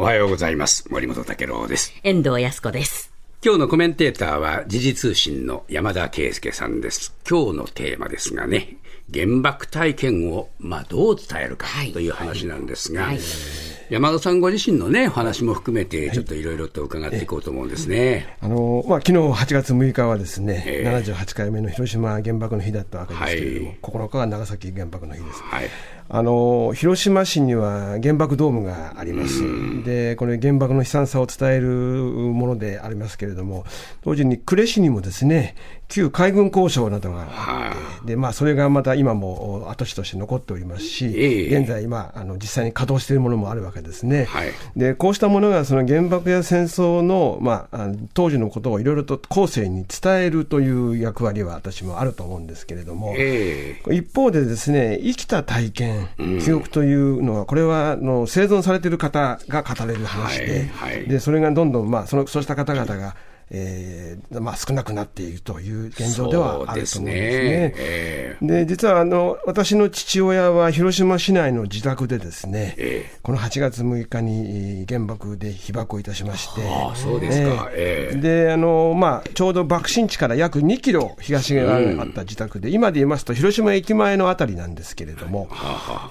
おはようございます。森本武郎です。遠藤康子です。今日のコメンテーターは時事通信の山田圭介さんです。今日のテーマですがね、原爆体験を、まあ、どう伝えるかはいという話なんですが、はい山田さんご自身のね、お話も含めて、ちょっといろいろと伺っていこうと思うんですね。あのまあ昨日8月6日はですね、ええ78回目の広島原爆の日だったわけですけれども、はい9日は長崎原爆の日です。はい。あの広島市には原爆ドームがあります、でこれ、原爆の悲惨さを伝えるものでありますけれども、同時に呉市にもですね旧海軍工廠などがあって、でまあ、それがまた今も跡地として残っておりますし、ええ。現在、まあ、あの実際に稼働しているものもあるわけですね。はい。でこうしたものがその原爆や戦争の、まあ、当時のことをいろいろと後世に伝えるという役割は私もあると思うんですけれども。ええ。一方でですね生きた体験、記憶というのは、これはあの生存されている方が語れる話で、はい。はい。でそれがどんどん、まあ、そのそうした方々が、えーまあ、少なくなっているという現状ではあると思うんですね。えで実はあの私の父親は広島市内の自宅でですね、えこの8月6日に原爆で被爆をいたしまして、そうですか。ええ。であの、まあ、ちょうど爆心地から約2キロ東側にあった自宅で、今で言いますと広島駅前のあたりなんですけれども、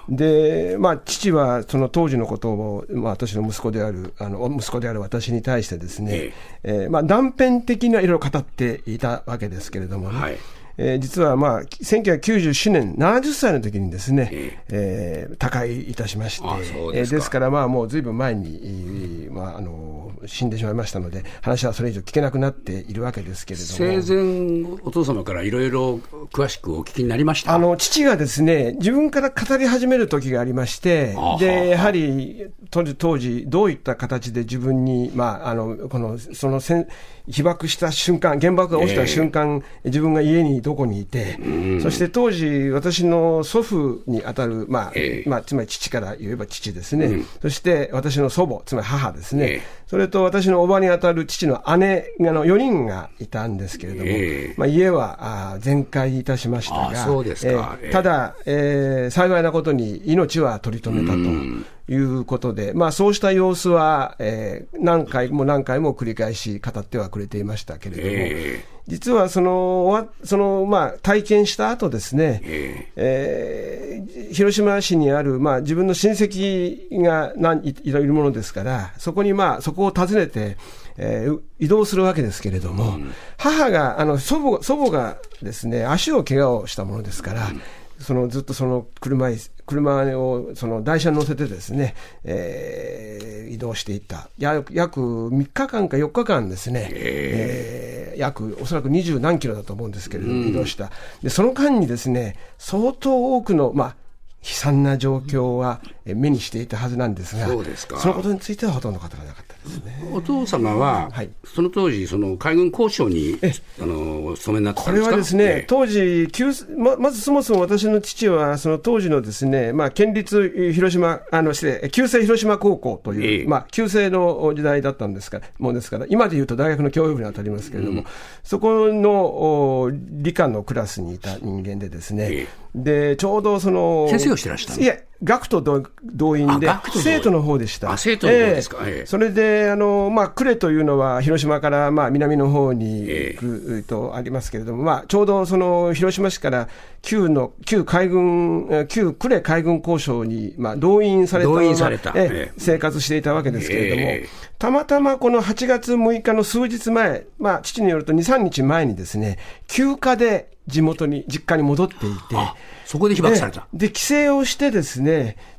でまあ、父はその当時のことを、まあ、私の息子であるあの息子である私に対してですね、ええ。ーまあ、断片的にはいろいろ語っていたわけですけれどもね、はい。えー実は、まあ、1997年、70歳の時にですね、ええ。ー他界いたしまして、あそうえーですから、まあ、もうずいぶん前に、えーまあ、あの死んでしまいましたので、話はそれ以上聞けなくなっているわけですけれども。生前、お父様からいろいろ詳しくお聞きになりました？あの父がですね自分から語り始める時がありましてでやはり当時、当時どういった形で自分に、まあ、あのこのその戦被爆した瞬間、原爆が落ちた瞬間、自分が家にどこにいて、そして当時、私の祖父にあたる、まあええ。まあ、つまり父から言えば父ですね、そして私の祖母、つまり母ですね、ええ。それと私のおばにあたる父の姉あの4人がいたんですけれども、ええ。まあ、家はあー全壊いたしましたが、あそうですただ、えー幸いなことに命は取り留めたということで、まあ、そうした様子は、えー何回も何回も繰り返し語ってはくれていましたけれども、え実はそのわその、まあ、体験した後ですね、ええ。ー広島市にある、まあ、自分の親戚が何いいるものですから、そこに、まあ、そこを訪ねて、えー移動するわけですけれども、母が、あの祖母祖母がですね足を怪我をしたものですから、そのずっとその車椅子車をその台車に乗せてですね、えー移動していった、や約3日間か4日間ですね、えー約おそらく二十何キロだと思うんですけれども、移動した、でその間にですね相当多くの、まあ、悲惨な状況はえ目にしていたはずなんですが、そうですか。のことについてはほとんど語らなかったですね。お父様は、はい。その当時、その海軍交渉にあのめになってたこれはですね、ええ。当時旧ま、まずそもそも私の父は、その当時のですね、まあ、県立広島、あの、失礼、旧制広島高校という、ええ。まあ、旧制の時代だったんですから、もんですから、今でいうと大学の教養部に当たりますけれども、そこのお理科のクラスにいた人間でですね、え。で、ちょうどその、先生をしてらしたいや、学徒同動員で生徒の方でした。あ生徒の方ですか？ええ。それで、あの、まあ、呉というのは広島から、まあ、南の方にええ。行くとありますけれども、まあ、ちょうどその広島市から旧の、旧海軍、え旧呉海軍交渉に、まあ、動員された動員された。ええええ。生活していたわけですけれども、ええ。たまたまこの8月6日の数日前、まあ、父によると2、3日前にですね、休暇で地元に、実家に戻っていて、あそこで被爆された。で、で帰省をしてですね、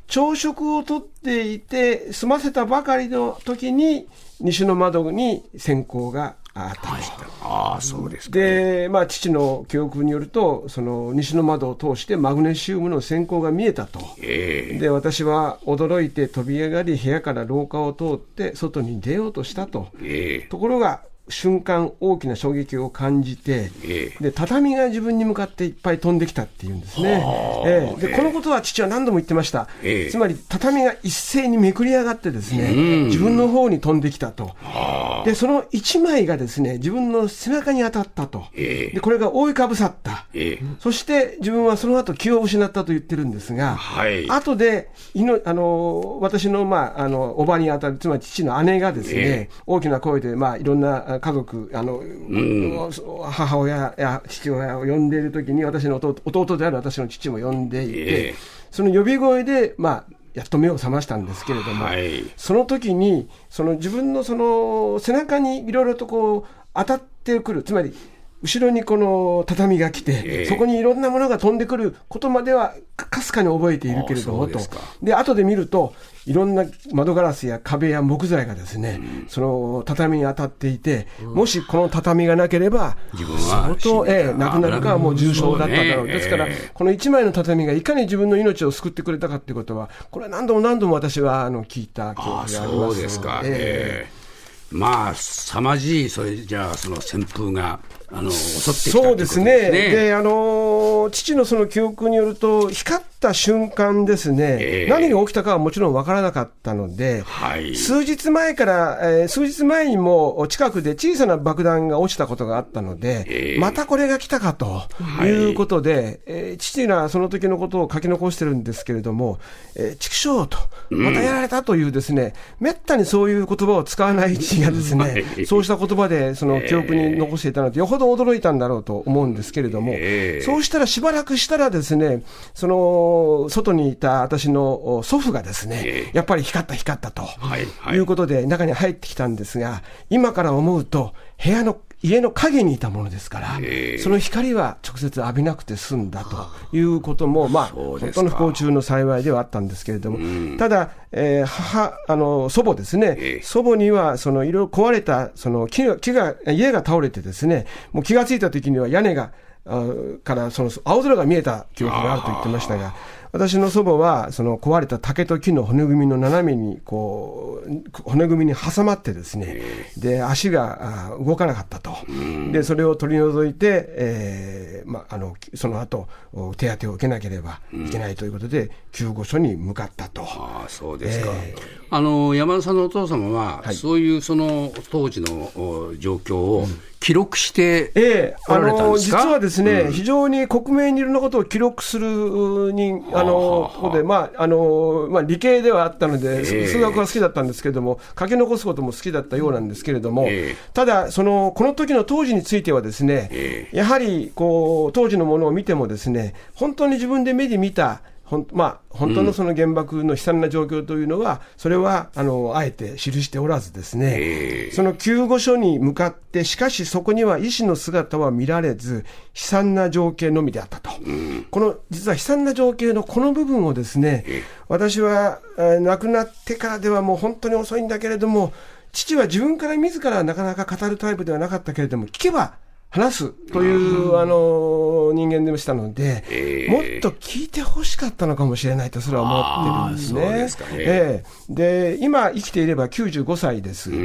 朝食をとっていて、済ませたばかりの時に、西の窓に閃光があったんです。ああ、そうですか。で、まあ、父の記憶によると、その西の窓を通してマグネシウムの閃光が見えたと。ええで、私は驚いて飛び上がり、部屋から廊下を通って、外に出ようとしたと。ええところが、瞬間、大きな衝撃を感じて、ええ。で畳が自分に向かっていっぱい飛んできたっていうんですね、ええ。でこのことは父は何度も言ってました、ええ。つまり畳が一斉にめくり上がって、ですね自分の方に飛んできたと、でその1枚がですね自分の背中に当たったと、ええ。でこれが覆いかぶさった。ええ。そして自分はその後気を失ったと言ってるんですが、はい。後でいのあの私の,、まあ、あのおばにあたる、つまり父の姉がですね、え。大きな声で、まあ、いろんなあ家族、あの母親や父親を呼んでいるときに、私の弟弟である私の父も呼んでいて、ええ。その呼び声で、まあ、やっと目を覚ましたんですけれども、はい。その時にその自分のその背中にいろいろとこう当たってくる、つまり後ろにこの畳が来て、ええ。そこにいろんなものが飛んでくることまではかかすかに覚えているけれどもと。で後で見ると、いろんな窓ガラスや壁や木材がですね、その畳に当たっていて、もしこの畳がなければ、自分は相当、ええ、亡くなるかはもう重傷だっただろう、ね。ですからええ、この一枚の畳がいかに自分の命を救ってくれたかということは、これは何度も何度も私はあの聞いた記憶があります。そうですか、まあ、凄まじい、それじゃあ、その旋風があの襲ってきたそうですね、ですね。であの父のその記憶によると、光った瞬間ですね、ええ。何が起きたかはもちろん分からなかったので、はい。数日前から、えー数日前にも近くで小さな爆弾が落ちたことがあったので、ええ。またこれが来たかとい。うことで、えー父がその時のことを書き残してるんですけれども、えー畜生と、またやられたというですね、めったにそういう言葉を使わない父がですね、はい。そうした言葉でその記憶に残していたので、よほど驚いたんだろうと思うんですけれども、ええ。そうしたらしばらくしたらですね、その外にいた私のお祖父がですね、ええ。やっぱり光った光ったと、はいうことで中に入ってきたんですが、今から思うと部屋の家の影にいたものですから、ええ。その光は直接浴びなくて済んだということも、まあ、本当の不幸中の幸いではあったんですけれども、ただ、えー母あの、祖母ですね、ええ。祖母にはそのいろいろ壊れたその木が木が、家が倒れてですね、もう気がついた時には屋根が、あからその青空が見えた記憶があると言ってましたが、私の祖母はその壊れた竹と木の骨組みの斜めにこう骨組みに挟まってですね、で足があ動かなかったと、でそれを取り除いて、えーまあ、あのその後お手当てを受けなければいけないということで、救護所に向かったと。ああそうですか、えあの山田さんのお父様は、はい。そういうその当時のお状況を記録してええおあの実はですね、非常に克明にいろんなことを記録するに、あのことで、まああのまあ、理系ではあったので、ええ。数学は好きだったんですけれども、書き残すことも好きだったようなんですけれども、ええ。ただその、この時の当時についてはですね、えやはりこう当時のものを見てもですね、本当に自分で目で見た、ほんまあ、本当のその原爆の悲惨な状況というのは、それはあのあえて記しておらずですね、ええ。その救護所に向かって、しかしそこには医師の姿は見られず、悲惨な情景のみであったと、この実は悲惨な情景のこの部分をですね、私は、えー亡くなってからではもう本当に遅いんだけれども、父は自分から自らなかなか語るタイプではなかったけれども、聞けば話すという、あの人間でしたので、ええ。もっと聞いてほしかったのかもしれないと、それは思ってるんですね。そうですかね。ええ。で今、生きていれば95歳です、で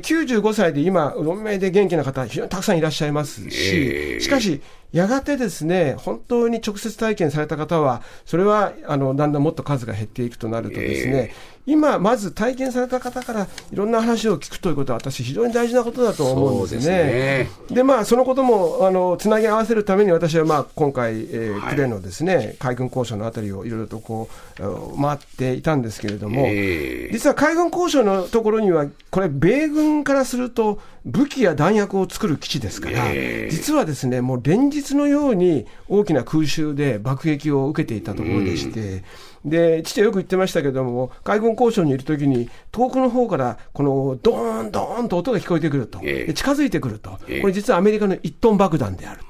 95歳で今、運命で元気な方、非常にたくさんいらっしゃいますし、ええ。しかし、やがてですね、本当に直接体験された方は、それはあのだんだんもっと数が減っていくとなるとですね、今、まず体験された方からいろんな話を聞くということは、私、非常に大事なことだと思うんですね。ですね。で、まあ、そのことも、あの、つなぎ合わせるために、私は、まあ、今回、えーはい。呉のですね、海軍交渉のあたりをいろいろとこう、回っていたんですけれども、ええ。実は海軍交渉のところには、これ、米軍からすると、武器や弾薬を作る基地ですから、ええ。実はですね、もう連日のように大きな空襲で爆撃を受けていたところでして、で父はよく言ってましたけども、海軍交渉にいるときに、遠くの方からこのドーン、ドーンと音が聞こえてくると、ええ。で近づいてくると、ええ。これ実はアメリカの1トン爆弾である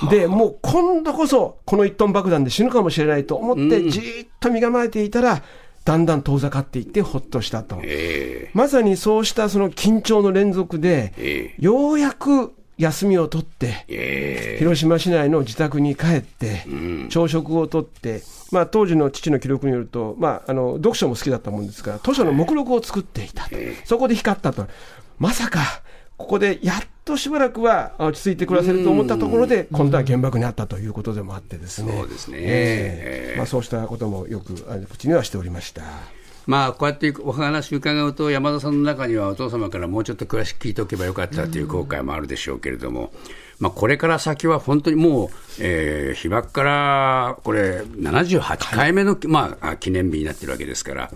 と、でもう今度こそ、この1トン爆弾で死ぬかもしれないと思って、じーっと身構えていたら、だんだん遠ざかっていって、ほっとしたと。え。まさにそうしたその緊張の連続で、ええ。ようやく休みを取って、ええ。広島市内の自宅に帰って、朝食をとって、まあ、当時の父の記録によると、まあ、あの読書も好きだったもんですから、図書の目録を作っていたと、そこで光ったと、まさか、ここでやっとしばらくは落ち着いて暮らせると思ったところで、今度は原爆にあったということでもあってですね、そうですね、えーまあ、そうしたこともよく口にはしておりました。まあ、こうやってお話伺うと、山田さんの中にはお父様からもうちょっと詳しく聞いておけばよかったという後悔もあるでしょうけれども、まあ、これから先は本当にもう、えー、被爆からこれ、78回目の、まあ、記念日になってるわけですから。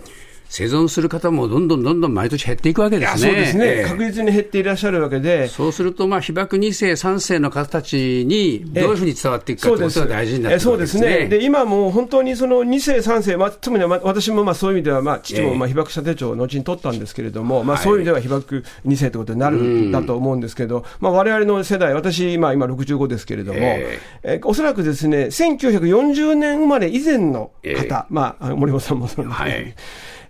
生存する方もどんどんどんどん毎年減っていくわけですね。そうですね、えー、確実に減っていらっしゃるわけで。そうすると、まあ、被爆2世、3世の方たちにどういうふうに伝わっていくかということが大事になってくるわけですね。そうですね。で、今もう本当にその2世、3世、まあ、特に私もまあそういう意味では、まあ、父もまあ被爆者手帳を後に取ったんですけれども、まあ、そういう意味では被爆2世ということになるんだと思うんですけど、まあ、我々の世代、私、まあ、今65ですけれども、えー、えー、おそらくですね、1940年生まれ以前の方、えー、まあ、森本さんもそうですね。はい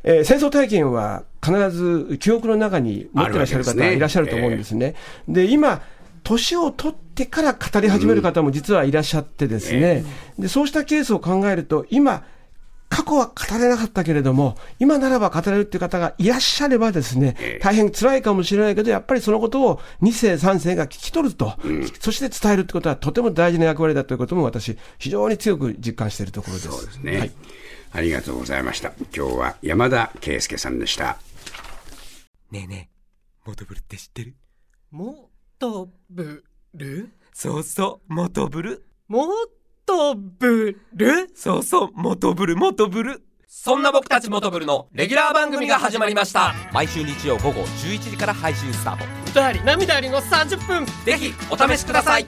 えー、戦争体験は必ず記憶の中に持ってらっしゃる方いらっしゃると思うんですね。で、今、年を取ってから語り始める方も実はいらっしゃってですね、でそうしたケースを考えると、今、過去は語れなかったけれども、今ならば語れるっていう方がいらっしゃればですね、大変辛いかもしれないけど、やっぱりそのことを2世、3世が聞き取ると、うん、そして伝えるってことはとても大事な役割だということも私、非常に強く実感しているところです。そうですね。はいありがとうございました。今日は山田圭介さんでした。ねえねえ、モトブルって知ってる？モトブル？そうそう、モトブル。モトブル？そうそう、モトブル、モトブル。そんな僕たちモトブルのレギュラー番組が始まりました毎週日曜午後11時から配信スタート歌あり涙ありの30分ぜひお試しください